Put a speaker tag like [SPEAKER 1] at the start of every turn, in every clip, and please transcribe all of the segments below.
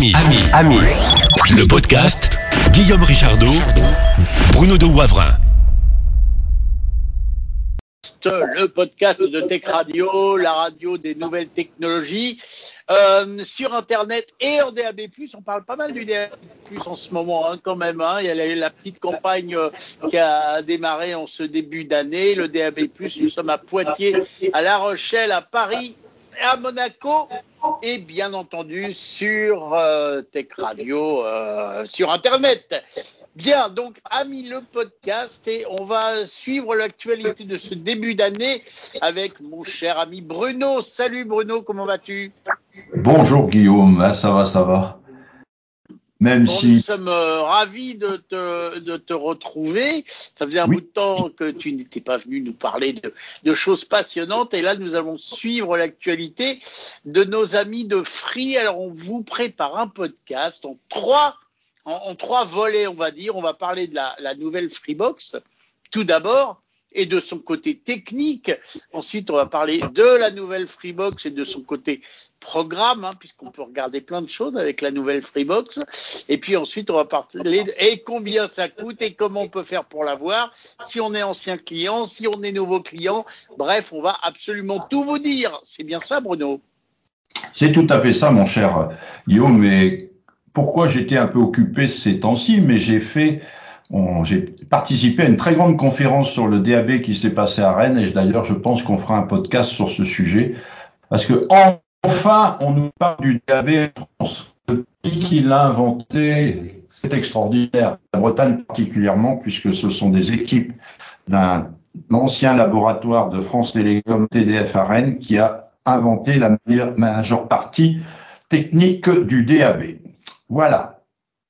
[SPEAKER 1] Ami, ami, ami. Le podcast Guillaume Richardot, Bruno de Wavrin.
[SPEAKER 2] Le podcast de Tech Radio, la radio des nouvelles technologies. Euh, sur Internet et en DAB+, on parle pas mal du DAB+, en ce moment, hein, quand même. Hein. Il y a la, la petite campagne euh, qui a démarré en ce début d'année, le DAB+. Nous sommes à Poitiers, à La Rochelle, à Paris, à Monaco et bien entendu sur euh, Tech Radio, euh, sur Internet. Bien, donc amis le podcast et on va suivre l'actualité de ce début d'année avec mon cher ami Bruno. Salut Bruno, comment vas-tu?
[SPEAKER 3] Bonjour Guillaume, ça va, ça va. Même
[SPEAKER 2] Bon,
[SPEAKER 3] si
[SPEAKER 2] Nous sommes euh, ravis de te, de te retrouver. Ça faisait un
[SPEAKER 3] Oui.
[SPEAKER 2] bout de temps que tu n'étais pas venu nous parler de, de choses passionnantes. Et là, nous allons suivre l'actualité de nos amis de Free. Alors, on vous prépare un podcast en trois, en, en trois volets, on va dire. On va parler de la, la nouvelle Freebox, tout d'abord, et de son côté technique. Ensuite, on va parler de la nouvelle Freebox et de son côté programme, hein, puisqu'on peut regarder plein de choses avec la nouvelle Freebox. Et puis ensuite, on va parler de et combien ça coûte et comment on peut faire pour l'avoir, si on est ancien client, si on est nouveau client. Bref, on va absolument tout vous dire. C'est bien ça, Bruno?
[SPEAKER 3] C'est tout à fait ça, mon cher Guillaume. Mais pourquoi j'étais un peu occupé ces temps-ci Mais j'ai fait, j'ai participé à une très grande conférence sur le DAB qui s'est passée à Rennes. Et d'ailleurs, je pense qu'on fera un podcast sur ce sujet parce que enfin, on nous parle du DAB en France. Depuis qu'il a inventé, c'est extraordinaire. La Bretagne particulièrement, puisque ce sont des équipes d'un ancien laboratoire de France Télécom TDF à Rennes qui a inventé la majeure partie technique du DAB. Voilà.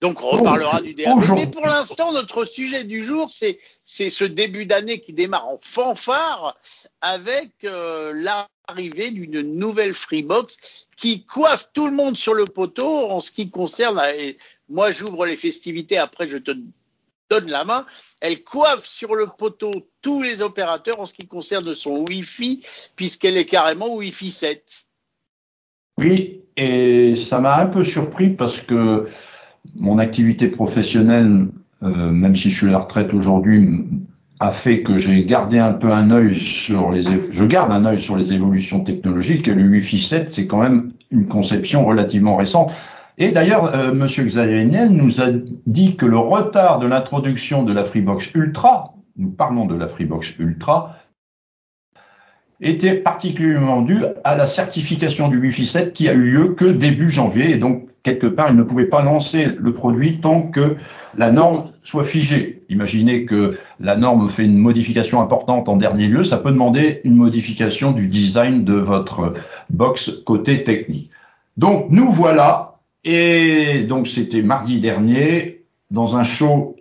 [SPEAKER 2] Donc, on reparlera du DAB. Mais pour l'instant, notre sujet du jour, c'est c'est ce début d'année qui démarre en fanfare avec euh, l'arrivée d'une nouvelle Freebox qui coiffe tout le monde sur le poteau en ce qui concerne. Et moi, j'ouvre les festivités. Après, je te donne la main. Elle coiffe sur le poteau tous les opérateurs en ce qui concerne son Wi-Fi, puisqu'elle est carrément Wi-Fi 7.
[SPEAKER 3] Oui, et ça m'a un peu surpris parce que mon activité professionnelle, euh, même si je suis à la retraite aujourd'hui, a fait que j'ai gardé un peu un œil sur les, je garde un œil sur les évolutions technologiques et le Wi-Fi 7, c'est quand même une conception relativement récente. Et d'ailleurs, euh, Monsieur Xavier Niel nous a dit que le retard de l'introduction de la Freebox Ultra, nous parlons de la Freebox Ultra, était particulièrement dû à la certification du Wi-Fi 7 qui a eu lieu que début janvier. Et donc, quelque part, il ne pouvait pas lancer le produit tant que la norme soit figée. Imaginez que la norme fait une modification importante en dernier lieu, ça peut demander une modification du design de votre box côté technique. Donc, nous voilà. Et donc, c'était mardi dernier dans un show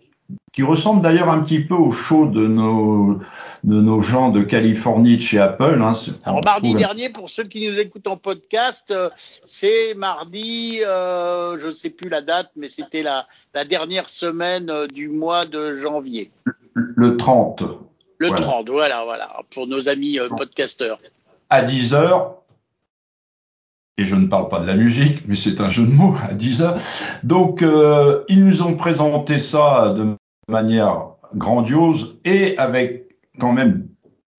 [SPEAKER 3] qui ressemble d'ailleurs un petit peu au show de nos de nos gens de Californie de chez Apple. Hein.
[SPEAKER 2] Alors mardi dernier, pour ceux qui nous écoutent en podcast, euh, c'est mardi, euh, je ne sais plus la date, mais c'était la, la dernière semaine euh, du mois de janvier.
[SPEAKER 3] le 30
[SPEAKER 2] Le
[SPEAKER 3] Voilà.
[SPEAKER 2] 30, voilà, voilà, pour nos amis podcasteurs.
[SPEAKER 3] à 10 heures. Et je ne parle pas de la musique, mais c'est un jeu de mots à 10 heures. Donc, euh, ils nous ont présenté ça de manière grandiose et avec quand même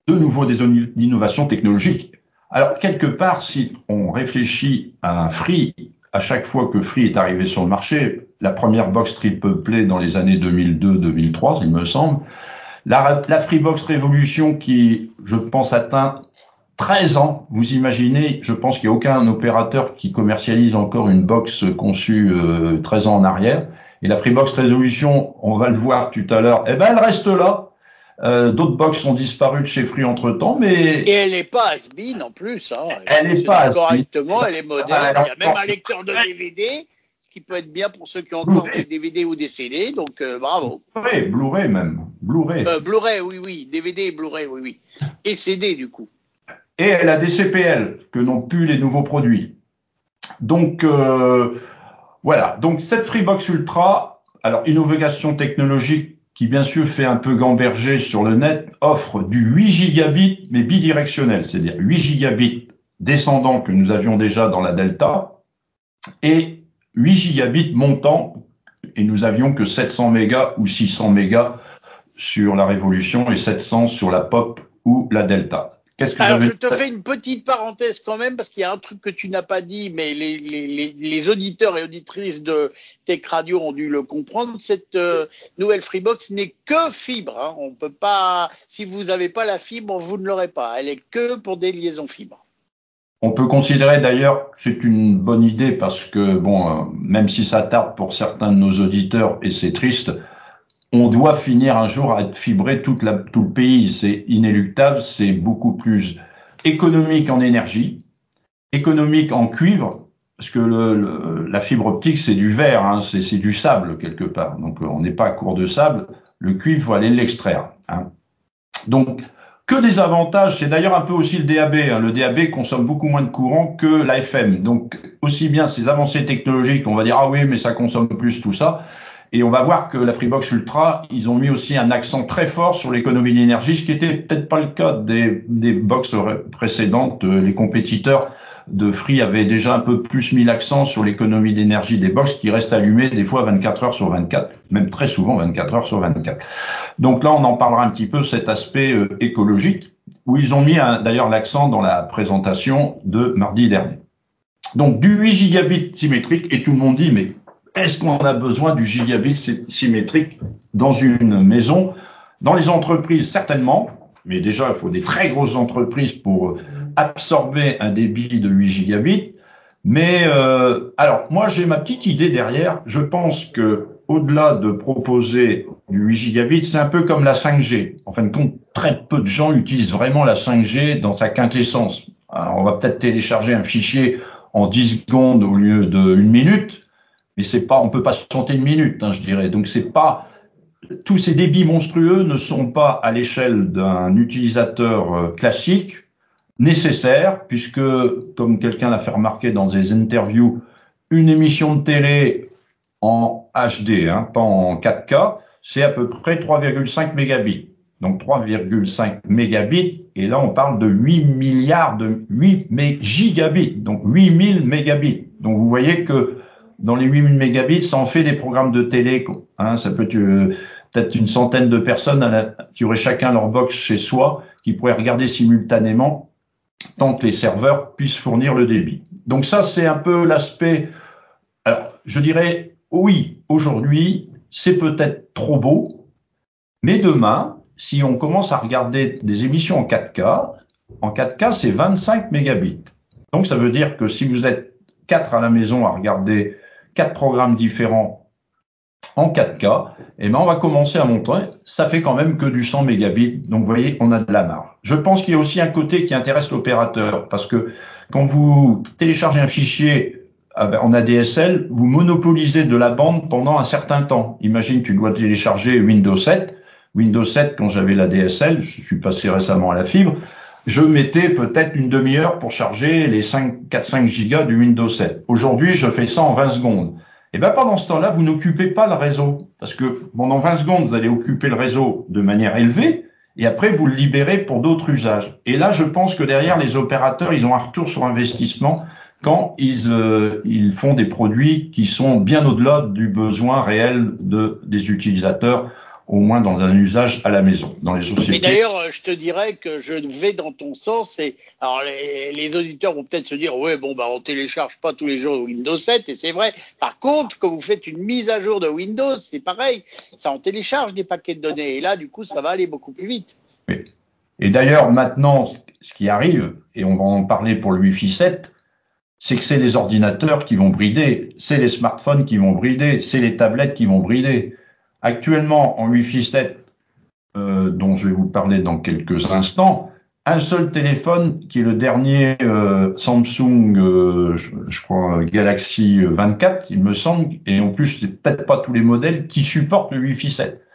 [SPEAKER 3] de nouveau des innovations technologiques. Alors, quelque part, si on réfléchit à Free, à chaque fois que Free est arrivé sur le marché, la première box triple play dans les années 2002-2003, il me semble, la, la Freebox Révolution qui, je pense, atteint 13 ans. Vous imaginez, je pense qu'il n'y a aucun opérateur qui commercialise encore une box conçue euh, 13 ans en arrière. Et la Freebox Révolution, on va le voir tout à l'heure, eh ben, elle reste là. Euh, D'autres box ont disparu de chez Free entre temps, mais
[SPEAKER 2] Et elle n'est pas has en plus. Hein.
[SPEAKER 3] Elle n'est pas
[SPEAKER 2] correctement, elle est moderne.
[SPEAKER 3] Alors,
[SPEAKER 2] Il y a même un lecteur de DVD, ce qui peut être bien pour ceux qui ont encore des DVD ou des CD. Donc euh, bravo.
[SPEAKER 3] Blu-ray, Blu-ray même, Blu-ray.
[SPEAKER 2] Euh, Blu-ray, oui, oui. DVD et Blu-ray, oui, oui. Et CD, du coup.
[SPEAKER 3] et elle a des CPL que n'ont plus les nouveaux produits. Donc euh, voilà, donc cette Freebox Ultra, alors innovation technologique qui bien sûr fait un peu gamberger sur le net, offre du 8 gigabits mais bidirectionnel, c'est-à-dire 8 gigabits descendant que nous avions déjà dans la Delta et 8 gigabits montant et nous avions que 700 mégas ou 600 mégas sur la Révolution et 700 sur la Pop ou la Delta.
[SPEAKER 2] Alors, je te fais une petite parenthèse quand même, parce qu'il y a un truc que tu n'as pas dit, mais les, les, les, auditeurs et auditrices de Tech Radio ont dû le comprendre. Cette euh, nouvelle Freebox n'est que fibre. Hein. On peut pas, si vous n'avez pas la fibre, vous ne l'aurez pas. Elle est que pour des liaisons fibres.
[SPEAKER 3] On peut considérer d'ailleurs que c'est une bonne idée parce que, bon, euh, même si ça tarde pour certains de nos auditeurs, et c'est triste, on doit finir un jour à fibré toute la, tout le pays. C'est inéluctable, c'est beaucoup plus économique en énergie, économique en cuivre, parce que la fibre optique, c'est du verre, hein, c'est du sable quelque part. Donc on n'est pas à court de sable. Le cuivre, il faut aller l'extraire. Hein. Donc, que des avantages. C'est d'ailleurs un peu aussi le DAB. Hein. Le DAB consomme beaucoup moins de courant que l'AFM. Donc, aussi bien ces avancées technologiques, on va dire, ah oui, mais ça consomme plus tout ça. Et on va voir que la Freebox Ultra, ils ont mis aussi un accent très fort sur l'économie d'énergie, ce qui était peut-être pas le cas des, des box précédentes. Les compétiteurs de Free avaient déjà un peu plus mis l'accent sur l'économie d'énergie des box qui restent allumées des fois 24 heures sur 24, même très souvent 24 heures sur 24. Donc là, on en parlera un petit peu cet aspect euh, écologique où ils ont mis d'ailleurs l'accent dans la présentation de mardi dernier. Donc du 8 gigabits symétrique et tout le monde dit mais est-ce qu'on a besoin du gigabit symétrique dans une maison? Dans les entreprises, certainement, mais déjà, il faut des très grosses entreprises pour absorber un débit de 8 gigabits. Mais euh, alors, moi, j'ai ma petite idée derrière. Je pense que au-delà de proposer du 8 gigabits, c'est un peu comme la 5G. En fin de compte, très peu de gens utilisent vraiment la 5G dans sa quintessence. Alors, on va peut-être télécharger un fichier en 10 secondes au lieu d'une minute, mais c'est on peut pas se tenter une minute, hein, je dirais. Donc c'est pas tous ces débits monstrueux ne sont pas à l'échelle d'un utilisateur euh, classique nécessaires, puisque, comme quelqu'un l'a fait remarquer dans des interviews, une émission de télé en HD, hein, pas en 4K, c'est à peu près 3,5 mégabits. Donc 3,5 mégabits, et là on parle de 8 milliards de 8 gigabits, donc 8000 mégabits. Donc vous voyez que dans les 8000 mégabits, ça en fait des programmes de télé. Hein, ça peut être euh, peut-être une centaine de personnes qui auraient chacun leur box chez soi, qui pourraient regarder simultanément tant que les serveurs puissent fournir le débit. Donc ça, c'est un peu l'aspect. Alors, je dirais, oui, aujourd'hui, c'est peut-être trop beau, mais demain, si on commence à regarder des émissions en 4K, en 4K, c'est 25 mégabits. Donc ça veut dire que si vous êtes quatre à la maison à regarder quatre programmes différents en 4K, et eh ben on va commencer à monter. Ça fait quand même que du 100 mégabits. Donc vous voyez, on a de la marge. Je pense qu'il y a aussi un côté qui intéresse l'opérateur parce que quand vous téléchargez un fichier en ADSL, vous monopolisez de la bande pendant un certain temps. Imagine, tu dois télécharger Windows 7. Windows 7, quand j'avais la DSL, je suis passé récemment à la fibre, je mettais peut-être une demi-heure pour charger les 5, 4, 5 gigas du Windows 7. Aujourd'hui, je fais ça en 20 secondes. Et bien pendant ce temps-là, vous n'occupez pas le réseau. Parce que pendant 20 secondes, vous allez occuper le réseau de manière élevée, et après, vous le libérez pour d'autres usages. Et là, je pense que derrière, les opérateurs, ils ont un retour sur investissement quand ils, euh, font des produits qui sont bien au-delà du besoin réel de, des utilisateurs au moins dans un usage à la maison, dans les sociétés.
[SPEAKER 2] Mais d'ailleurs, je te dirais que je vais dans ton sens. Et alors, les, les auditeurs vont peut-être se dire, ouais, bon, bah, on télécharge pas tous les jours Windows 7, et c'est vrai. Par contre, quand vous faites une mise à jour de Windows, c'est pareil. Ça en télécharge des paquets de données, et là, du coup, ça va aller beaucoup plus vite.
[SPEAKER 3] Oui. Et d'ailleurs, maintenant, ce qui arrive, et on va en parler pour le Wi-Fi 7, c'est que c'est les ordinateurs qui vont brider, c'est les smartphones qui vont brider, c'est les tablettes qui vont brider. Actuellement, en Wi-Fi 7, euh, dont je vais vous parler dans quelques instants, un seul téléphone qui est le dernier euh, Samsung, euh, je, crois Galaxy 24, il me semble, et en plus c'est peut-être pas tous les modèles qui supportent le Wi-Fi 7.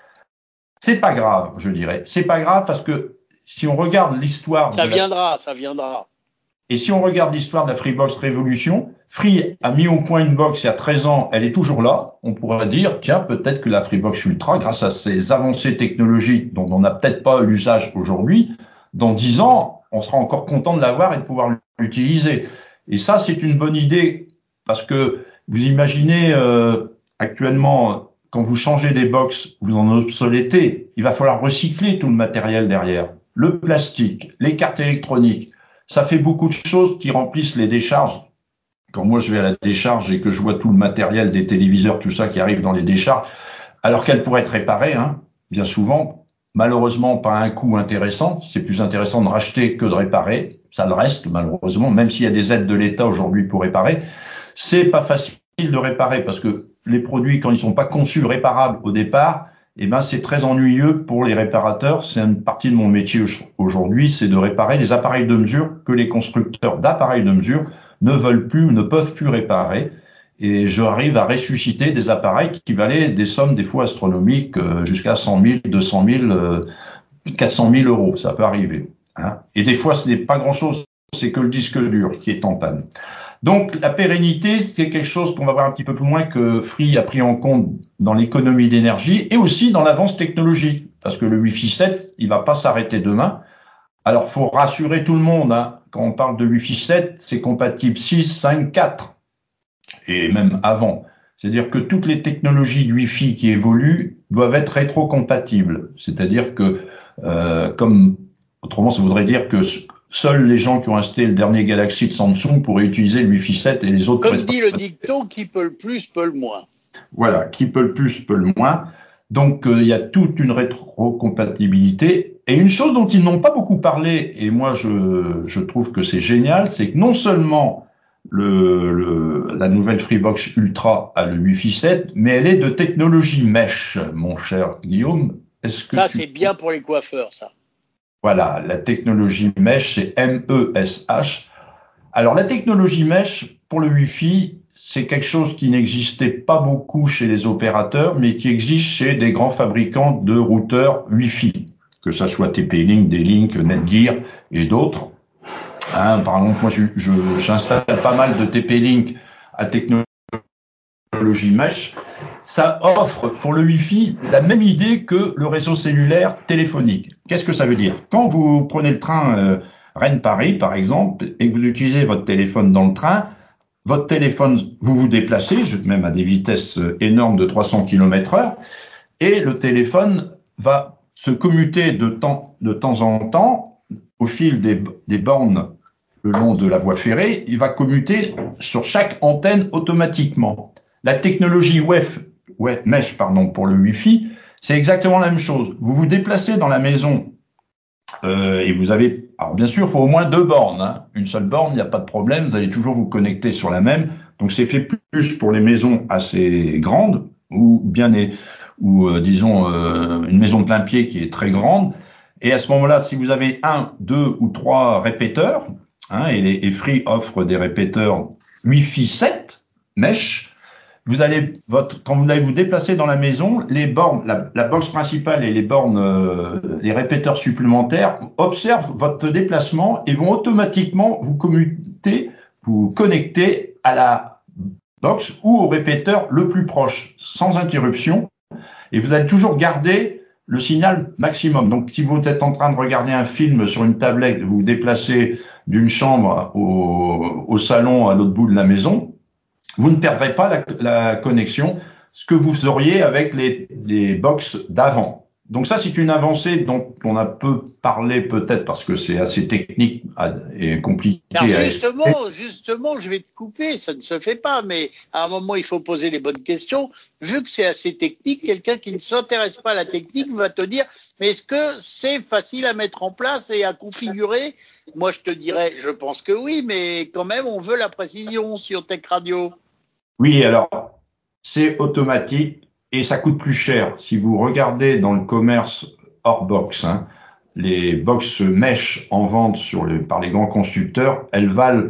[SPEAKER 3] C'est pas grave, je dirais. C'est pas grave parce que si on regarde l'histoire,
[SPEAKER 2] ça viendra, ça viendra.
[SPEAKER 3] Et si on regarde l'histoire de la Freebox Révolution, Free a mis au point une box il y a 13 ans, elle est toujours là. On pourrait dire, tiens, peut-être que la Freebox Ultra, grâce à ces avancées technologiques dont on n'a peut-être pas l'usage aujourd'hui, dans 10 ans, on sera encore content de l'avoir et de pouvoir l'utiliser. Et ça, c'est une bonne idée parce que Vous imaginez euh, actuellement, quand vous changez des box, vous en obsolétez, il va falloir recycler tout le matériel derrière. Le plastique, les cartes électroniques, ça fait beaucoup de choses qui remplissent les décharges. Quand moi je vais à la décharge et que je vois tout le matériel des téléviseurs, tout ça qui arrive dans les décharges, alors qu'elles pourraient être réparées, hein, bien souvent, malheureusement pas un coût intéressant. C'est plus intéressant de racheter que de réparer. Ça le reste, malheureusement, même s'il y a des aides de l'État aujourd'hui pour réparer. C'est pas facile de réparer parce que les produits, quand ils sont pas conçus réparables au départ, eh ben, c'est très ennuyeux pour les réparateurs. C'est une partie de mon métier aujourd'hui, c'est de réparer les appareils de mesure que les constructeurs d'appareils de mesure ne veulent plus ou ne peuvent plus réparer. Et j'arrive à ressusciter des appareils qui valaient des sommes des fois astronomiques, euh, jusqu'à 100 000, 200 000, 400 000 euros. Ça peut arriver. Hein. Et des fois, ce n'est pas grand-chose, c'est que le disque dur qui est en panne. Donc la pérennité, c'est quelque chose qu'on va voir un petit peu plus loin que Free a pris en compte dans l'économie d'énergie et aussi dans l'avance technologique, parce que le Wi-Fi 7, il va pas s'arrêter demain. Alors faut rassurer tout le monde, hein. quand on parle de Wi-Fi 7, c'est compatible 6, 5, 4 et même avant. C'est-à-dire que toutes les technologies du Wi-Fi qui évoluent doivent être rétrocompatibles. C'est-à-dire que, euh, comme autrement, ça voudrait dire que Seuls les gens qui ont acheté le dernier Galaxy de Samsung pourraient utiliser le Wi-Fi 7 et les autres.
[SPEAKER 2] Comme dit le dicton, qui peut le plus peut le moins.
[SPEAKER 3] Voilà, qui peut le plus peut le moins. Donc euh, il y a toute une rétrocompatibilité. Et une chose dont ils n'ont pas beaucoup parlé, et moi je, je trouve que c'est génial, c'est que non seulement le, le, la nouvelle Freebox Ultra a le Wi-Fi 7, mais elle est de technologie mesh, mon cher Guillaume.
[SPEAKER 2] Est-ce que ça c'est bien pour les coiffeurs, ça.
[SPEAKER 3] Voilà, la technologie mesh, c'est M-E-S-H. Alors la technologie mesh pour le Wi-Fi, c'est quelque chose qui n'existait pas beaucoup chez les opérateurs, mais qui existe chez des grands fabricants de routeurs Wi-Fi, que ce soit TP-Link, D-Link, Netgear et d'autres. Hein, par exemple, moi, j'installe pas mal de TP-Link à technologie mesh ça offre pour le Wi-Fi la même idée que le réseau cellulaire téléphonique. Qu'est-ce que ça veut dire? Quand vous prenez le train euh, Rennes-Paris, par exemple, et que vous utilisez votre téléphone dans le train, votre téléphone, vous vous déplacez, même à des vitesses euh, énormes de 300 km heure, et le téléphone va se commuter de temps, en temps au fil des, bornes le long de la voie ferrée, il va commuter sur chaque antenne automatiquement. La technologie web ouais, mesh pardon, pour le Wi-Fi, c'est exactement la même chose. Vous vous déplacez dans la maison euh, et vous avez, alors bien sûr, il faut au moins deux bornes. Hein. Une seule borne, il n'y a pas de problème, vous allez toujours vous connecter sur la même. Donc c'est fait plus pour les maisons assez grandes ou bien ou euh, disons euh, une maison de plein pied qui est très grande. Et à ce moment-là, si vous avez un, deux ou trois répéteurs, hein, et, les, et Free offre des répéteurs Wi-Fi 7 mesh, vous allez votre quand vous allez vous déplacer dans la maison, les bornes, la, la box principale et les bornes, euh, les répéteurs supplémentaires observent votre déplacement et vont automatiquement vous commuter, vous connecter à la box ou au répéteur le plus proche, sans interruption. Et vous allez toujours garder le signal maximum. Donc, si vous êtes en train de regarder un film sur une tablette, vous vous déplacez d'une chambre au, salon à l'autre bout de la maison, vous ne perdrez pas la, la connexion, ce que vous auriez avec les, les box d'avant. Donc ça, c'est une avancée dont on a peu parlé peut-être parce que c'est assez technique et compliqué.
[SPEAKER 2] Alors justement, justement, je vais te couper, ça ne se fait pas, mais à un moment, il faut poser les bonnes questions. Vu que c'est assez technique, quelqu'un qui ne s'intéresse pas à la technique va te dire, mais est-ce que c'est facile à mettre en place et à configurer? Moi, je te dirais, je pense que oui, mais quand même, on veut la précision sur Tech Radio.
[SPEAKER 3] Oui, alors c'est automatique et ça coûte plus cher. Si vous regardez dans le commerce hors box, hein, les box mesh en vente par les grands constructeurs, elles valent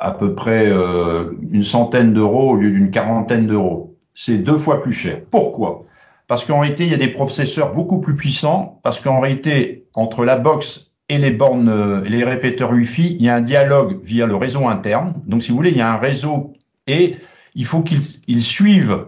[SPEAKER 3] à peu près euh, une centaine d'euros au lieu d'une quarantaine d'euros. C'est deux fois plus cher. Pourquoi? Parce qu'en réalité, il y a des processeurs beaucoup plus puissants, parce qu'en réalité, entre la box et les bornes, euh, les répéteurs Wi-Fi, il y a un dialogue via le réseau interne. Donc, si vous voulez, il y a un réseau et il faut qu'ils suivent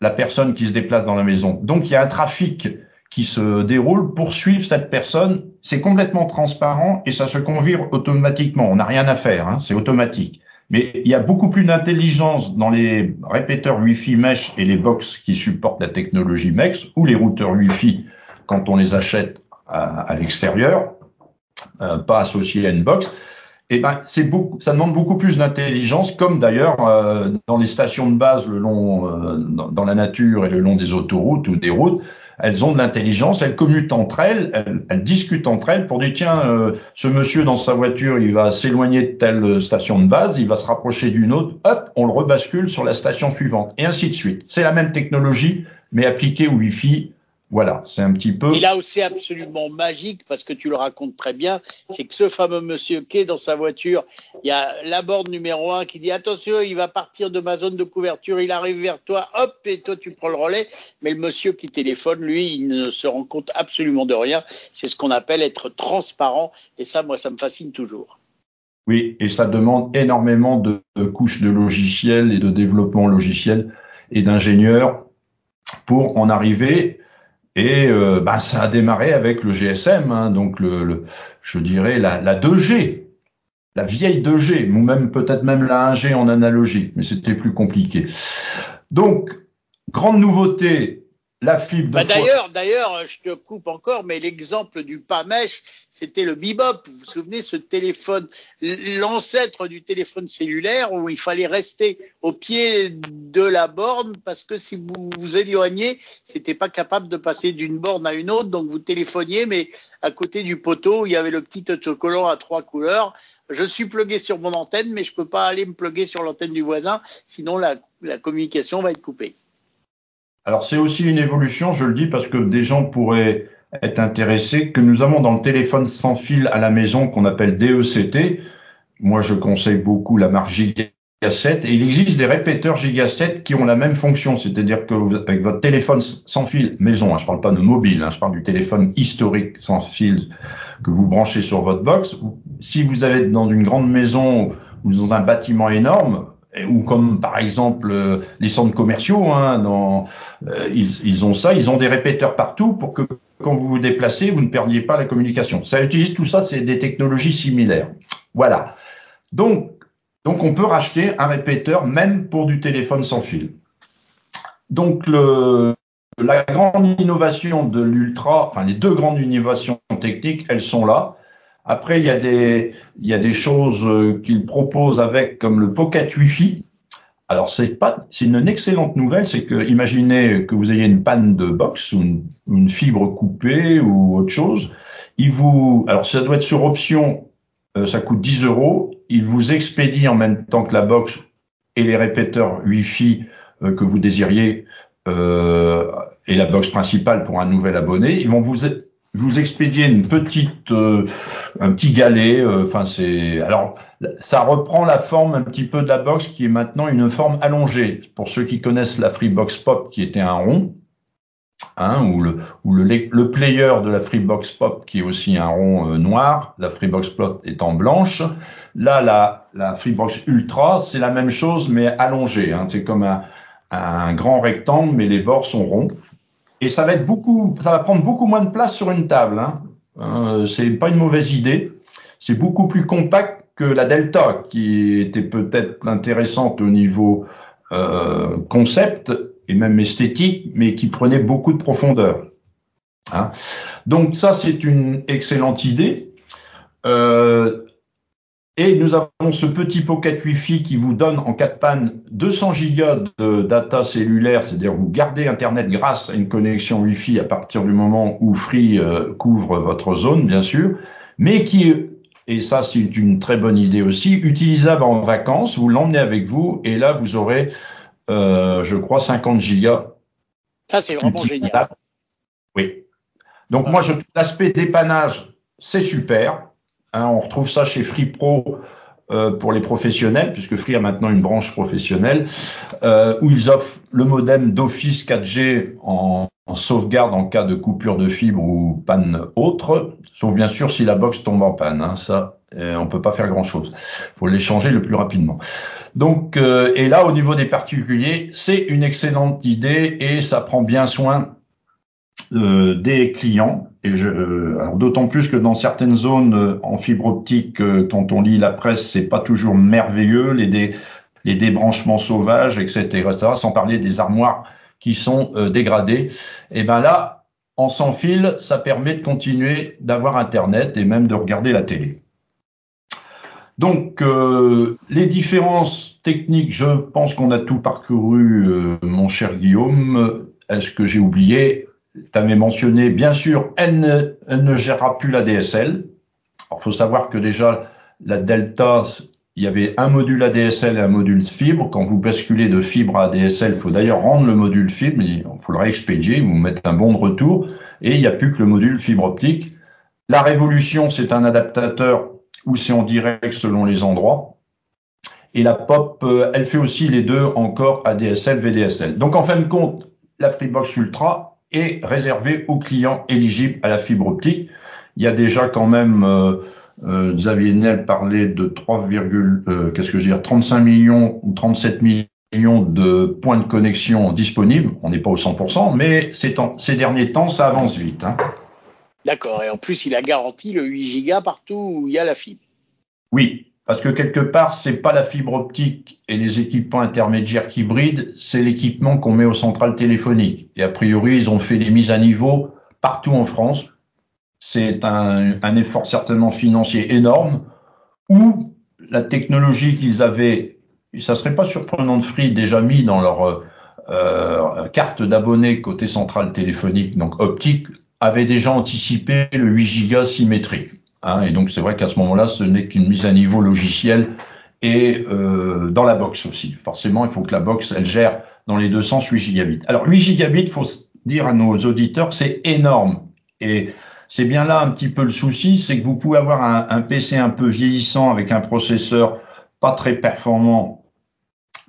[SPEAKER 3] la personne qui se déplace dans la maison. Donc il y a un trafic qui se déroule pour suivre cette personne. C'est complètement transparent et ça se convire automatiquement. On n'a rien à faire, hein, c'est automatique. Mais il y a beaucoup plus d'intelligence dans les répéteurs Wi-Fi mesh et les box qui supportent la technologie MEX ou les routeurs Wi-Fi quand on les achète à, l'extérieur, euh, pas associés à une box. Eh ben, c'est beaucoup, ça demande beaucoup plus d'intelligence, comme d'ailleurs euh, dans les stations de base le long, euh, dans, dans, la nature et le long des autoroutes ou des routes, elles ont de l'intelligence, elles commutent entre elles, elles, discutent entre elles pour dire tiens, euh, ce monsieur dans sa voiture, il va s'éloigner de telle station de base, il va se rapprocher d'une autre, hop, on le rebascule sur la station suivante, et ainsi de suite. C'est la même technologie, mais appliquée au Wi-Fi voilà, c'est un petit peu.
[SPEAKER 2] Et là où c'est absolument magique, parce que tu le racontes très bien, c'est que ce fameux monsieur qui est dans sa voiture, il y a la borne numéro un qui dit attention, il va partir de ma zone de couverture, il arrive vers toi, hop, et toi tu prends le relais. Mais le monsieur qui téléphone, lui, il ne se rend compte absolument de rien. C'est ce qu'on appelle être transparent. Et ça, moi, ça me fascine toujours.
[SPEAKER 3] Oui, et ça demande énormément de, de couches de logiciels et de développement logiciel et d'ingénieurs pour en arriver et euh, bah, ça a démarré avec le GSM, hein, donc le, je dirais la, la 2G, la vieille 2G, ou même peut-être même la 1G en analogique, mais c'était plus compliqué. Donc, grande nouveauté la fibre
[SPEAKER 2] bah, D'ailleurs, d'ailleurs, je te coupe encore, mais l'exemple du PAMEsh, c'était le Bebop. Vous vous souvenez, ce téléphone, l'ancêtre du téléphone cellulaire, où il fallait rester au pied de la borne parce que si vous vous éloignez, c'était pas capable de passer d'une borne à une autre, donc vous téléphoniez, mais à côté du poteau, il y avait le petit autocollant à trois couleurs. Je suis plugué sur mon antenne, mais je peux pas aller me pluguer sur l'antenne du voisin, sinon la, la communication va être coupée.
[SPEAKER 3] Alors c'est aussi une évolution, je le dis parce que des gens pourraient être intéressés, que nous avons dans le téléphone sans fil à la maison qu'on appelle DECT. Moi, je conseille beaucoup la marque Giga 7 et il existe des répéteurs Giga 7 qui ont la même fonction, c'est-à-dire que avec votre téléphone sans fil maison, hein, je parle pas de mobile, hein, je parle du téléphone historique sans fil que vous branchez sur votre box. Si vous avez dans une grande maison ou dans un bâtiment énorme, ou comme par exemple euh, les centres commerciaux, hein, euh, ils, ont ça, ils ont des répéteurs partout pour que quand vous vous déplacez, vous ne perdiez pas la communication. Ça utilise tout ça, c'est des technologies similaires. Voilà. Donc, donc on peut racheter un répéteur même pour du téléphone sans fil. Donc la grande innovation de l'ultra, enfin les deux grandes innovations techniques, elles sont là. Après, il y a des, il y a des choses euh, qu'il propose avec, comme le Pocket Wi-Fi. Alors, c'est pas, c'est une excellente nouvelle, c'est que, imaginez que vous ayez une panne de box ou une, fibre coupée ou autre chose. Il vous, alors ça doit être sur option, euh, ça coûte 10 euros. Il vous expédie en même temps que la box et les répéteurs Wi-Fi euh, que vous désiriez euh, et la box principale pour un nouvel abonné. Ils vont vous vous expédiez une petite, euh, un petit galet. Euh, enfin, c'est alors ça reprend la forme un petit peu de la box qui est maintenant une forme allongée. Pour ceux qui connaissent la Freebox Pop, qui était un rond, hein, ou le ou le, le player de la Freebox Pop qui est aussi un rond euh, noir, la Freebox Pop étant blanche. Là, la la Freebox Ultra, c'est la même chose mais allongée. Hein, c'est comme un, un grand rectangle, mais les bords sont ronds et ça va être beaucoup, ça va prendre beaucoup moins de place sur une table. Hein. Euh, c'est pas une mauvaise idée. C'est beaucoup plus compact que la Delta, qui était peut-être intéressante au niveau euh, concept et même esthétique, mais qui prenait beaucoup de profondeur. Hein. Donc ça, c'est une excellente idée. Euh, et nous avons ce petit pocket Wi-Fi qui vous donne en cas de panne 200 gigas de data cellulaire, c'est-à-dire vous gardez Internet grâce à une connexion Wi-Fi à partir du moment où Free euh, couvre votre zone, bien sûr, mais qui, et ça c'est une très bonne idée aussi, utilisable en vacances, vous l'emmenez avec vous et là vous aurez, euh, je crois, 50 gigas.
[SPEAKER 2] Ça c'est vraiment génial.
[SPEAKER 3] Oui. Donc moi, je l'aspect dépannage, c'est super. Hein, on retrouve ça chez Free Pro euh, pour les professionnels, puisque Free a maintenant une branche professionnelle, euh, où ils offrent le modem d'Office 4G en, sauvegarde en cas de coupure de fibre ou panne autre, sauf bien sûr si la box tombe en panne. Hein, ça, euh, on peut pas faire grand-chose. Il faut l'échanger le plus rapidement. Donc, et là, au niveau des particuliers, c'est une excellente idée et ça prend bien soin des clients Et je, euh, d'autant plus que dans certaines zones euh, en fibre optique, euh, quand on lit la presse, c'est pas toujours merveilleux, les, dé, les débranchements sauvages, etc., etc., sans parler des armoires qui sont dégradées. Et ben là, en sans fil, ça permet de continuer d'avoir Internet et même de regarder la télé. Donc, euh, les différences techniques, je pense qu'on a tout parcouru, euh, mon cher Guillaume. Est-ce que j'ai oublié? Tu avais mentionné, bien sûr, elle ne, gérera plus la DSL. Il faut savoir que déjà, la Delta, il y avait un module ADSL et un module fibre. Quand vous basculez de fibre à ADSL, il faut d'ailleurs rendre le module fibre, il faut le réexpédier, vous mettez un bon de retour, et il n'y a plus que le module fibre optique. La révolution, c'est un adaptateur ou c'est en direct selon les endroits. Et la POP, euh, elle fait aussi les deux encore ADSL, VDSL. Donc en fin de compte, la Freebox Ultra est réservée aux clients éligibles à la fibre optique. Il y a déjà quand même, euh, euh Xavier Niel parlait de 3, euh, qu'est-ce que je veux dire, 35 millions ou 37 millions de points de connexion disponibles. On n'est pas au 100%, mais ces, temps, ces derniers temps, ça avance vite. Hein.
[SPEAKER 2] D'accord. Et en plus, il a garanti le 8 gigas partout où il y a la fibre.
[SPEAKER 3] Oui, parce que quelque part, c'est pas la fibre optique et les équipements intermédiaires qui brident, c'est l'équipement qu'on met aux centrales téléphoniques. Et a priori, ils ont fait des mises à niveau partout en France. C'est un, effort certainement financier énorme, ou la technologie qu'ils avaient, ça serait pas surprenant de Free déjà mis dans leur euh, carte d'abonnés côté centrale téléphonique, donc optique, avait déjà anticipé le 8 gigas symétrique. Hein, et donc c'est vrai qu'à ce moment-là, ce n'est qu'une mise à niveau logicielle et euh, dans la box aussi. Forcément, il faut que la box, elle gère dans les deux sens 8 gigabits. Alors 8 gigabits, faut dire à nos auditeurs, c'est énorme. Et c'est bien là un petit peu le souci, c'est que vous pouvez avoir un, PC un peu vieillissant avec un processeur pas très performant,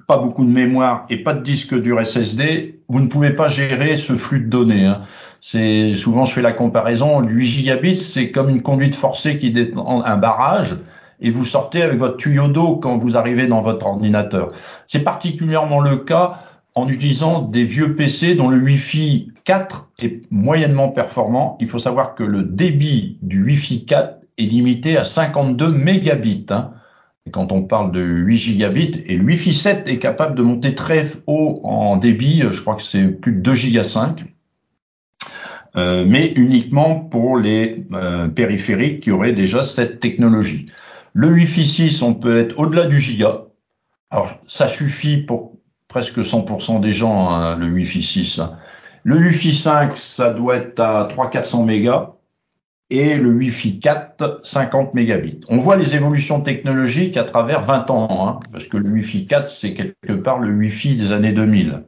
[SPEAKER 3] pas beaucoup de mémoire et pas de disque dur SSD, vous ne pouvez pas gérer ce flux de données. Hein. C'est souvent je fais la comparaison, 8 gigabits, c'est comme une conduite forcée qui détend un barrage et vous sortez avec votre tuyau d'eau quand vous arrivez dans votre ordinateur. C'est particulièrement le cas en utilisant des vieux PC dont le Wi-Fi 4 est moyennement performant. Il faut savoir que le débit du Wi-Fi 4 est limité à 52 mégabits. Hein. Et quand on parle de 8 gigabits, et le Wi-Fi 7 est capable de monter très haut en débit, je crois que c'est plus de 2 giga 5. Euh, mais uniquement pour les euh, périphériques qui auraient déjà cette technologie. Le Wi-Fi 6, on peut être au-delà du giga. Alors, ça suffit pour presque 100% des gens, hein, le Wi-Fi 6. Le Wi-Fi 5, ça doit être à 300-400 mégas. Et le Wi-Fi 4, 50 mégabits. On voit les évolutions technologiques à travers 20 ans, hein, parce que le Wi-Fi 4, c'est quelque part le Wi-Fi des années 2000.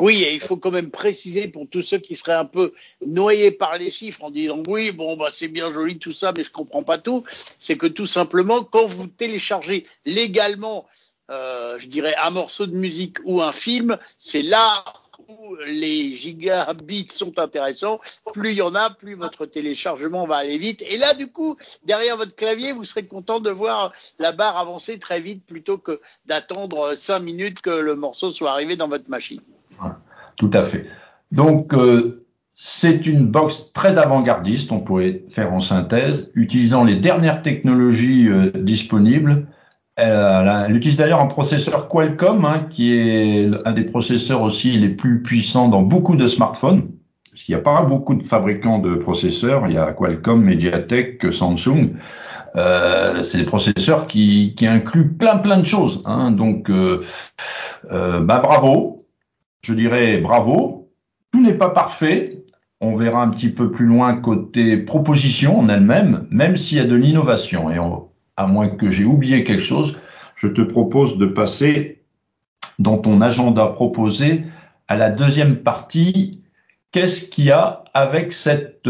[SPEAKER 2] Oui, et il faut quand même préciser pour tous ceux qui seraient un peu noyés par les chiffres en disant oui, bon, bah, c'est bien joli tout ça, mais je comprends pas tout. C'est que tout simplement, quand vous téléchargez légalement, euh, je dirais, un morceau de musique ou un film, c'est là les gigabits sont intéressants. Plus il y en a, plus votre téléchargement va aller vite. Et là, du coup, derrière votre clavier, vous serez content de voir la barre avancer très vite plutôt que d'attendre cinq minutes que le morceau soit arrivé dans votre machine.
[SPEAKER 3] Tout à fait. Donc, euh, c'est une box très avant-gardiste, on pourrait faire en synthèse, utilisant les dernières technologies euh, disponibles. Elle, utilise d'ailleurs un processeur Qualcomm, hein, qui est un des processeurs aussi les plus puissants dans beaucoup de smartphones. Parce qu'il n'y a pas beaucoup de fabricants de processeurs. Il y a Qualcomm, Mediatek, Samsung. Euh, c'est des processeurs qui, qui, incluent plein plein de choses. Hein. Donc, euh, euh, bah, bravo je dirais bravo. Tout n'est pas parfait. On verra un petit peu plus loin côté proposition en elle-même, même s'il y a de l'innovation. À moins que j'ai oublié quelque chose, je te propose de passer dans ton agenda proposé à la deuxième partie. Qu'est-ce qu'il y a avec cette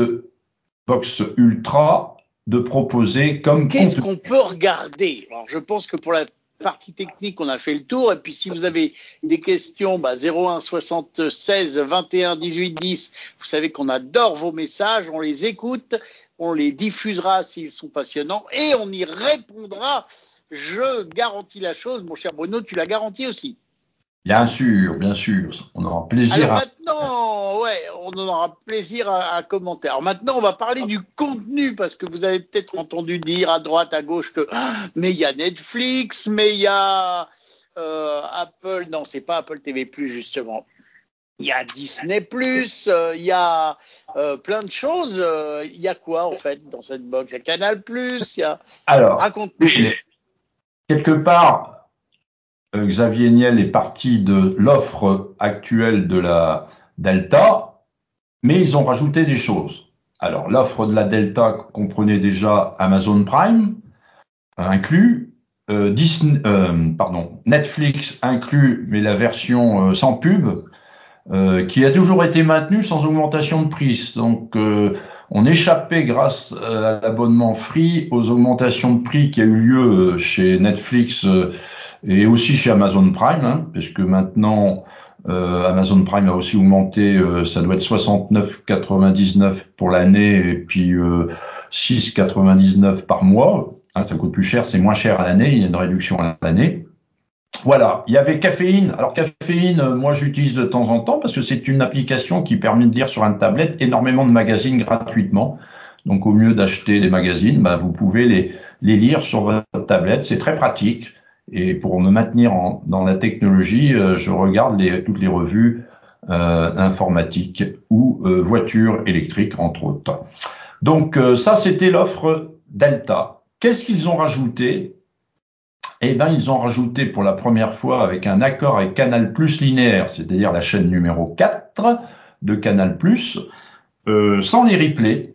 [SPEAKER 3] box ultra de proposer comme
[SPEAKER 2] Qu'est-ce qu'on peut regarder? Alors, je pense que pour la partie technique, on a fait le tour. Et puis, si vous avez des questions, bah, 01 76 21 18 10, vous savez qu'on adore vos messages, on les écoute, on les diffusera s'ils sont passionnants et on y répondra. Je garantis la chose, mon cher Bruno, tu la garantis aussi.
[SPEAKER 3] Bien sûr, bien sûr. On aura plaisir.
[SPEAKER 2] Alors maintenant, ouais, on aura plaisir à, commenter. Alors maintenant, on va parler du contenu parce que vous avez peut-être entendu dire à droite, à gauche que ah, mais il y a Netflix, mais il y a euh, Apple. Non, c'est pas Apple TV Plus justement. Il y a Disney Plus, euh, il y a euh, plein de choses. Il y a quoi en fait dans cette box? Il y a Canal Plus, il y a.
[SPEAKER 3] Alors, raconte quelque part, euh, Xavier Niel est parti de l'offre actuelle de la Delta, mais ils ont rajouté des choses. Alors, l'offre de la Delta comprenait déjà Amazon Prime, inclus, euh, Disney, euh, pardon, Netflix inclus, mais la version sans pub, qui a toujours été maintenue sans augmentation de prix. Donc, on échappait grâce à l'abonnement free aux augmentations de prix qui a eu lieu chez Netflix et aussi chez Amazon Prime, hein, puisque maintenant euh, Amazon Prime a aussi augmenté, euh, ça doit être 69,99 pour l'année et puis euh, 6,99 par mois. Hein, ça coûte plus cher, c'est moins cher à l'année, il y a une réduction à l'année. Voilà, il y avait Caféine. Alors Caféine, euh, moi j'utilise de temps en temps parce que c'est une application qui permet de lire sur une tablette énormément de magazines gratuitement. Donc au mieux d'acheter des magazines, bah, vous pouvez les, lire sur votre tablette, c'est très pratique. Et pour me maintenir dans la technologie, euh, je regarde toutes les revues euh, informatiques ou voitures électriques, entre autres. Donc ça, c'était l'offre Delta. Qu'est-ce qu'ils ont rajouté? Eh bien, ils ont rajouté pour la première fois avec un accord avec Canal Plus linéaire, c'est-à-dire la chaîne numéro 4 de Canal Plus, sans les replays.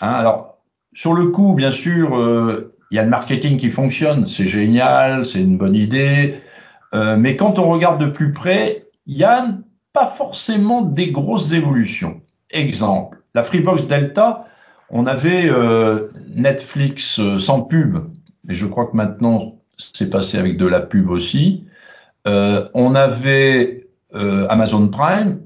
[SPEAKER 3] Hein, alors, sur le coup, bien sûr, il y a le marketing qui fonctionne, c'est génial, c'est une bonne idée, euh, mais quand on regarde de plus près, il n'y a pas forcément des grosses évolutions. Exemple, la Freebox Delta, on avait euh, Netflix euh, sans pub, et je crois que maintenant c'est passé avec de la pub aussi. on avait Amazon Prime,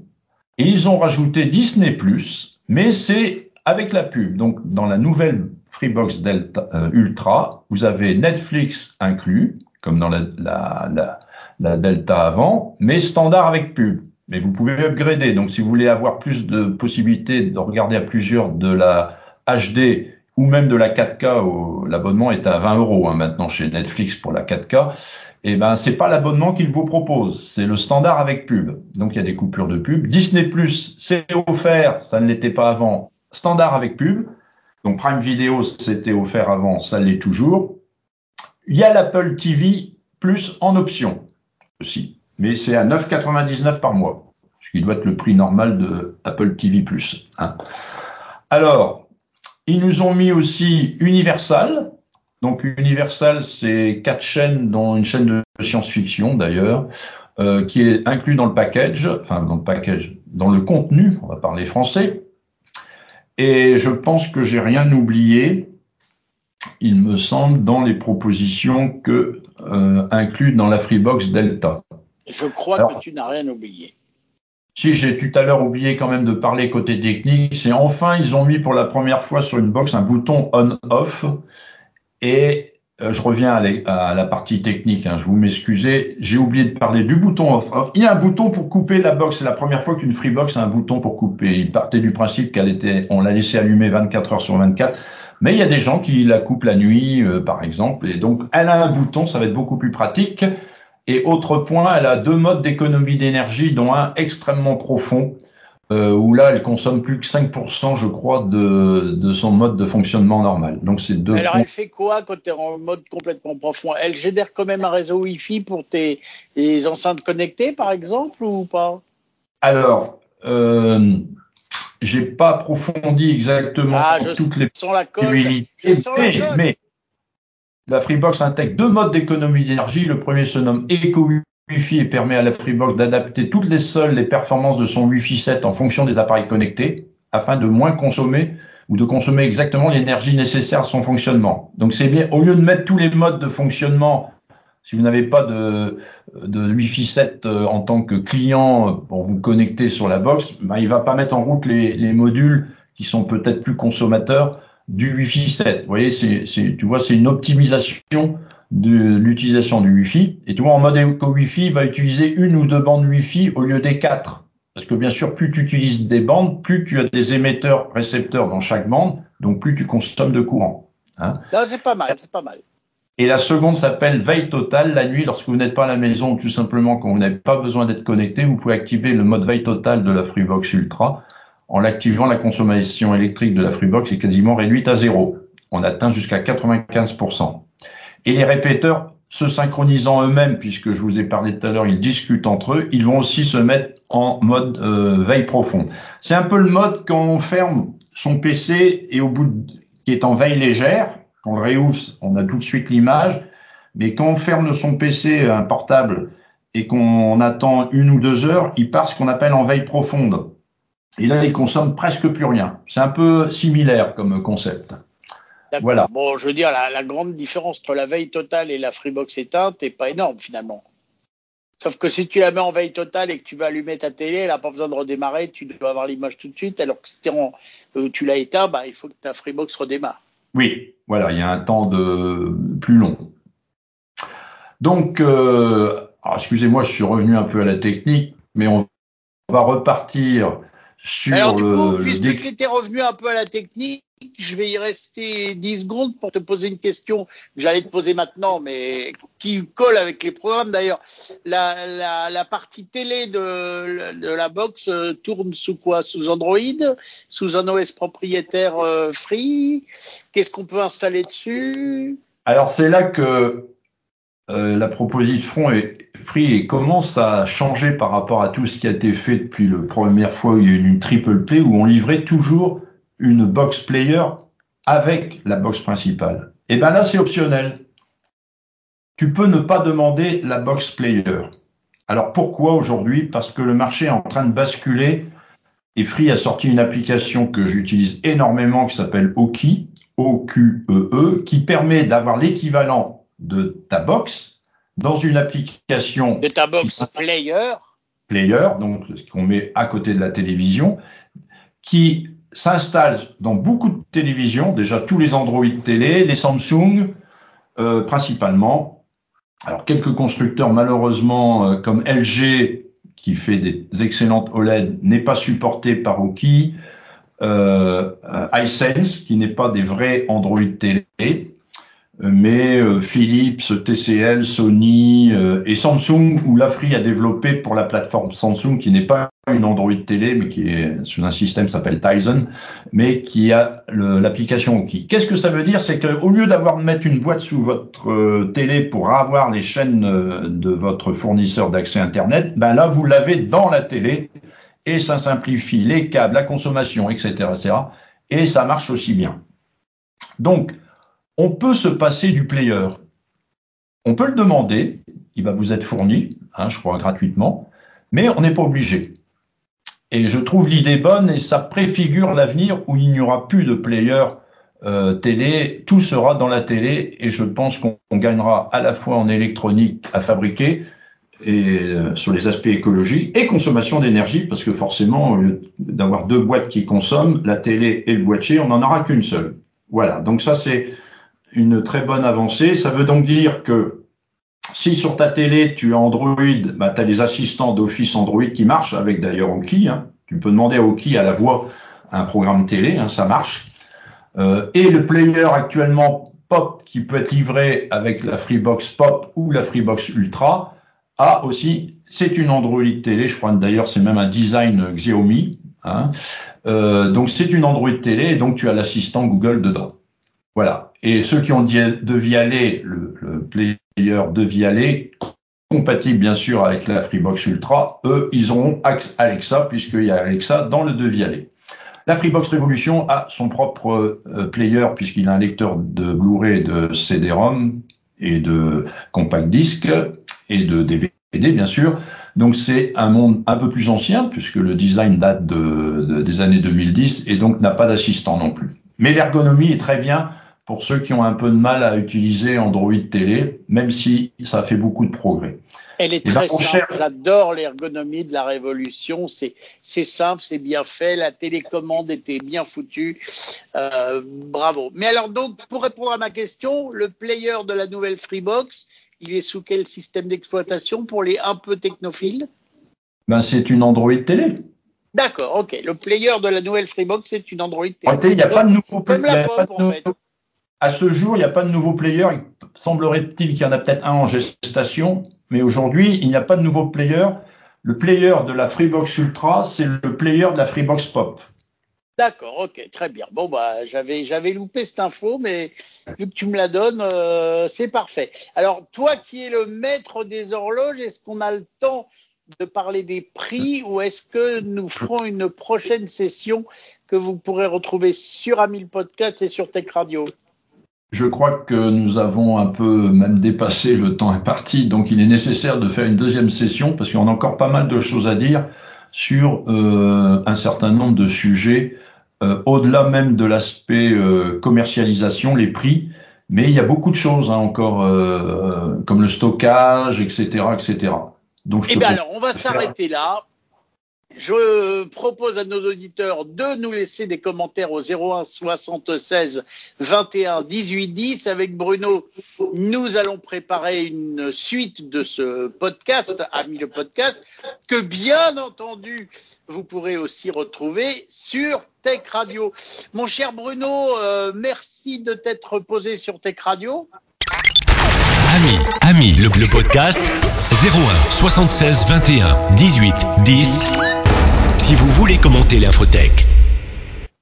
[SPEAKER 3] et ils ont rajouté Disney ⁇ mais c'est avec la pub. Donc dans la nouvelle Freebox Delta, euh, Ultra, vous avez Netflix inclus, comme dans la, la, la, Delta avant, mais standard avec pub. Mais vous pouvez upgrader. Donc, si vous voulez avoir plus de possibilités de regarder à plusieurs de la HD ou même de la 4K, l'abonnement est à 20 euros hein, maintenant chez Netflix pour la 4K. Et eh ben, c'est pas l'abonnement qu'il vous propose, c'est le standard avec pub. Donc, il y a des coupures de pub. Disney Plus, c'est offert, ça ne l'était pas avant. Standard avec pub. Donc Prime Video, c'était offert avant, ça l'est toujours. Il y a l'Apple TV Plus en option aussi, mais c'est à 9,99 par mois, ce qui doit être le prix normal de Apple TV Plus. Hein. Alors, ils nous ont mis aussi Universal. Donc Universal, c'est quatre chaînes, dont une chaîne de science-fiction d'ailleurs, euh, qui est inclus dans le package, enfin dans le package, dans le contenu, on va parler français. Et je pense que j'ai rien oublié, il me semble, dans les propositions que euh, incluses dans la Freebox Delta.
[SPEAKER 2] Je crois que tu n'as rien oublié.
[SPEAKER 3] Si j'ai tout à l'heure oublié quand même de parler côté technique, c'est enfin ils ont mis pour la première fois sur une box un bouton on/off et euh, je reviens à, la partie technique, hein, je vous m'excusez, j'ai oublié de parler du bouton off-off. Il y a un bouton pour couper la box, c'est la première fois qu'une Freebox a un bouton pour couper. Il partait du principe qu'elle était, on l'a laissé allumer 24 heures sur 24, mais il y a des gens qui la coupent la nuit, euh, par exemple, et donc elle a un bouton, ça va être beaucoup plus pratique. Et autre point, elle a deux modes d'économie d'énergie, dont un extrêmement profond, euh, où là, elle consomme plus que 5%, je crois, de, de, son mode de fonctionnement normal. Donc, c'est deux.
[SPEAKER 2] Alors, elle fait quoi quand tu es en mode complètement profond? Elle génère quand même un réseau Wi-Fi pour tes, enceintes connectées, par exemple, ou pas?
[SPEAKER 3] Alors, euh, j'ai pas approfondi exactement
[SPEAKER 2] ah, toutes les possibilités,
[SPEAKER 3] mais, mais, la Freebox intègre deux modes d'économie d'énergie. Le premier se nomme Eco Wi-Fi et permet à la Freebox d'adapter toutes les seules les performances de son Wi-Fi 7 en fonction des appareils connectés afin de moins consommer ou de consommer exactement l'énergie nécessaire à son fonctionnement. Donc c'est bien, au lieu de mettre tous les modes de fonctionnement, si vous n'avez pas de, Wi-Fi 7 euh, en tant que client euh, pour vous connecter sur la box, ben, il va pas mettre en route les, les modules qui sont peut-être plus consommateurs du Wi-Fi 7. Vous voyez, c'est, tu vois, c'est une optimisation de l'utilisation du Wi-Fi. Et tu vois, en mode éco Wi-Fi, il va utiliser une ou deux bandes Wi-Fi au lieu des quatre. Parce que bien sûr, plus tu utilises des bandes, plus tu as des émetteurs récepteurs dans chaque bande, donc plus tu consommes de courant.
[SPEAKER 2] Hein. c'est pas mal, c'est pas mal.
[SPEAKER 3] Et la seconde s'appelle veille totale. La nuit, lorsque vous n'êtes pas à la maison, ou tout simplement quand vous n'avez pas besoin d'être connecté, vous pouvez activer le mode veille totale de la Freebox Ultra. En l'activant, la consommation électrique de la Freebox est quasiment réduite à zéro. On atteint jusqu'à 95%. Et les répéteurs se synchronisant eux-mêmes, puisque je vous ai parlé tout à l'heure, ils discutent entre eux, ils vont aussi se mettre en mode euh, veille profonde. C'est un peu le mode quand on ferme son PC et au bout de, qui est en veille légère, quand le réouvre, on a tout de suite l'image, mais quand on ferme son PC, un portable, et qu'on attend une ou deux heures, il part ce qu'on appelle en veille profonde. Et là, il consomme presque plus rien. C'est un peu similaire comme concept.
[SPEAKER 2] Voilà. Bon, je veux dire, la, grande différence entre la veille totale et la Freebox éteinte n'est pas énorme finalement. Sauf que si tu la mets en veille totale et que tu vas allumer ta télé, elle n'a pas besoin de redémarrer, tu dois avoir l'image tout de suite, alors que si euh, tu l'as éteint, bah, il faut que ta Freebox redémarre.
[SPEAKER 3] Oui, voilà, il y a un temps de plus long. Donc, euh, excusez-moi, je suis revenu un peu à la technique, mais on va repartir sur
[SPEAKER 2] alors, du coup, puisque tu étais revenu un peu à la technique, je vais y rester 10 secondes pour te poser une question que j'allais te poser maintenant, mais qui colle avec les programmes. D'ailleurs. La, la, partie télé de, de, la box euh, tourne sous quoi? Sous Android? Sous un OS propriétaire euh, Free? Qu'est-ce qu'on peut installer dessus?
[SPEAKER 3] Alors c'est là que euh, la proposition est free et commence à changer par rapport à tout ce qui a été fait depuis la première fois où il y a eu une triple play où on livrait toujours une box player avec la box principale. Et eh ben là, c'est optionnel. Tu peux ne pas demander la box player. Alors pourquoi aujourd'hui? Parce que le marché est en train de basculer et Free a sorti une application que j'utilise énormément qui s'appelle Oki, O-Q-E-E, e, qui permet d'avoir l'équivalent de ta box dans une application.
[SPEAKER 2] De ta box player.
[SPEAKER 3] Player, donc ce qu'on met à côté de la télévision, qui s'installe dans beaucoup de télévisions, déjà tous les Android télé, les Samsung euh, principalement. Alors quelques constructeurs malheureusement euh, comme LG qui fait des excellentes OLED n'est pas supporté par Oki, euh, iSense qui n'est pas des vrais Android télé, mais euh, Philips, TCL, Sony euh, et Samsung, où l'Afri a développé pour la plateforme Samsung, qui n'est pas une Android télé, mais qui est sur un système qui s'appelle Tizen, mais qui a l'application Oki. Qu'est-ce que ça veut dire? C'est qu'au lieu d'avoir mettre une boîte sous votre euh, télé pour avoir les chaînes de votre fournisseur d'accès Internet, ben là, vous l'avez dans la télé, et ça simplifie les câbles, la consommation, etc., etc., et ça marche aussi bien. Donc, on peut se passer du player. On peut le demander, il va vous être fourni, hein, je crois gratuitement, mais on n'est pas obligé. Et je trouve l'idée bonne et ça préfigure l'avenir où il n'y aura plus de player euh, télé, tout sera dans la télé et je pense qu'on gagnera à la fois en électronique à fabriquer et euh, sur les aspects écologiques et consommation d'énergie parce que forcément au lieu d'avoir deux boîtes qui consomment, la télé et le boîtier, on n'en aura qu'une seule. Voilà, donc ça c'est une très bonne avancée. Ça veut donc dire que si sur ta télé tu as Android, bah, tu as les assistants d'Office Android qui marchent, avec d'ailleurs Oki. Hein. Tu peux demander à Oki à la voix un programme télé, hein, ça marche. Euh, et le player actuellement Pop qui peut être livré avec la Freebox Pop ou la Freebox Ultra a aussi, c'est une Android télé, je crois d'ailleurs c'est même un design Xiaomi. Hein. Euh, donc c'est une Android télé et donc tu as l'assistant Google dedans. Voilà. Et ceux qui ont de Vialet, le, le player de Vialet, compatible bien sûr avec la Freebox Ultra, eux, ils auront Alexa, puisqu'il y a Alexa dans le de Vialet. La Freebox Revolution a son propre euh, player, puisqu'il a un lecteur de Blu-ray, de CD-ROM et de compact disc et de DVD, bien sûr. Donc c'est un monde un peu plus ancien, puisque le design date de, des années 2010 et donc n'a pas d'assistant non plus. Mais l'ergonomie est très bien pour ceux qui ont un peu de mal à utiliser Android télé, même si ça fait beaucoup de progrès.
[SPEAKER 2] Elle est très simple. J'adore l'ergonomie de la Révolution. C'est simple, c'est bien fait. La télécommande était bien foutue. Euh, bravo. Mais alors donc, pour répondre à ma question, le player de la nouvelle Freebox, il est sous quel système d'exploitation pour les un peu technophiles?
[SPEAKER 3] Ben, c'est une Android télé.
[SPEAKER 2] D'accord, ok. Le player de la nouvelle Freebox, c'est une Android télé.
[SPEAKER 3] Il n'y a pas de nouveau
[SPEAKER 2] Comme la
[SPEAKER 3] player.
[SPEAKER 2] pop, en fait.
[SPEAKER 3] À ce jour, il n'y a pas de nouveau player. Il semblerait-il qu'il y en a peut-être un en gestation, mais aujourd'hui, il n'y a pas de nouveau player. Le player de la Freebox Ultra, c'est le player de la Freebox Pop.
[SPEAKER 2] D'accord, ok, très bien. Bon, bah, j'avais, j'avais loupé cette info, mais vu que tu me la donnes, euh, c'est parfait. Alors, toi qui es le maître des horloges, est-ce qu'on a le temps de parler des prix ou est-ce que nous ferons une prochaine session que vous pourrez retrouver sur Amil Podcast et sur Tech Radio?
[SPEAKER 3] Je crois que nous avons un peu même dépassé le temps imparti, donc il est nécessaire de faire une deuxième session parce qu'on a encore pas mal de choses à dire sur euh, un certain nombre de sujets, euh, au-delà même de l'aspect euh, commercialisation, les prix, mais il y a beaucoup de choses hein, encore, euh, comme le stockage, etc., etc. Donc, je
[SPEAKER 2] Eh bien alors, on va s'arrêter là. Je propose à nos auditeurs de nous laisser des commentaires au 01 76 21 18 10. Avec Bruno, nous allons préparer une suite de ce podcast, Ami le podcast, que bien entendu, vous pourrez aussi retrouver sur Tech Radio. Mon cher Bruno, euh, merci de t'être posé sur Tech Radio.
[SPEAKER 1] Ami, Ami, le, le podcast 01 76 21 18 10. Si vous voulez commenter l'infotech.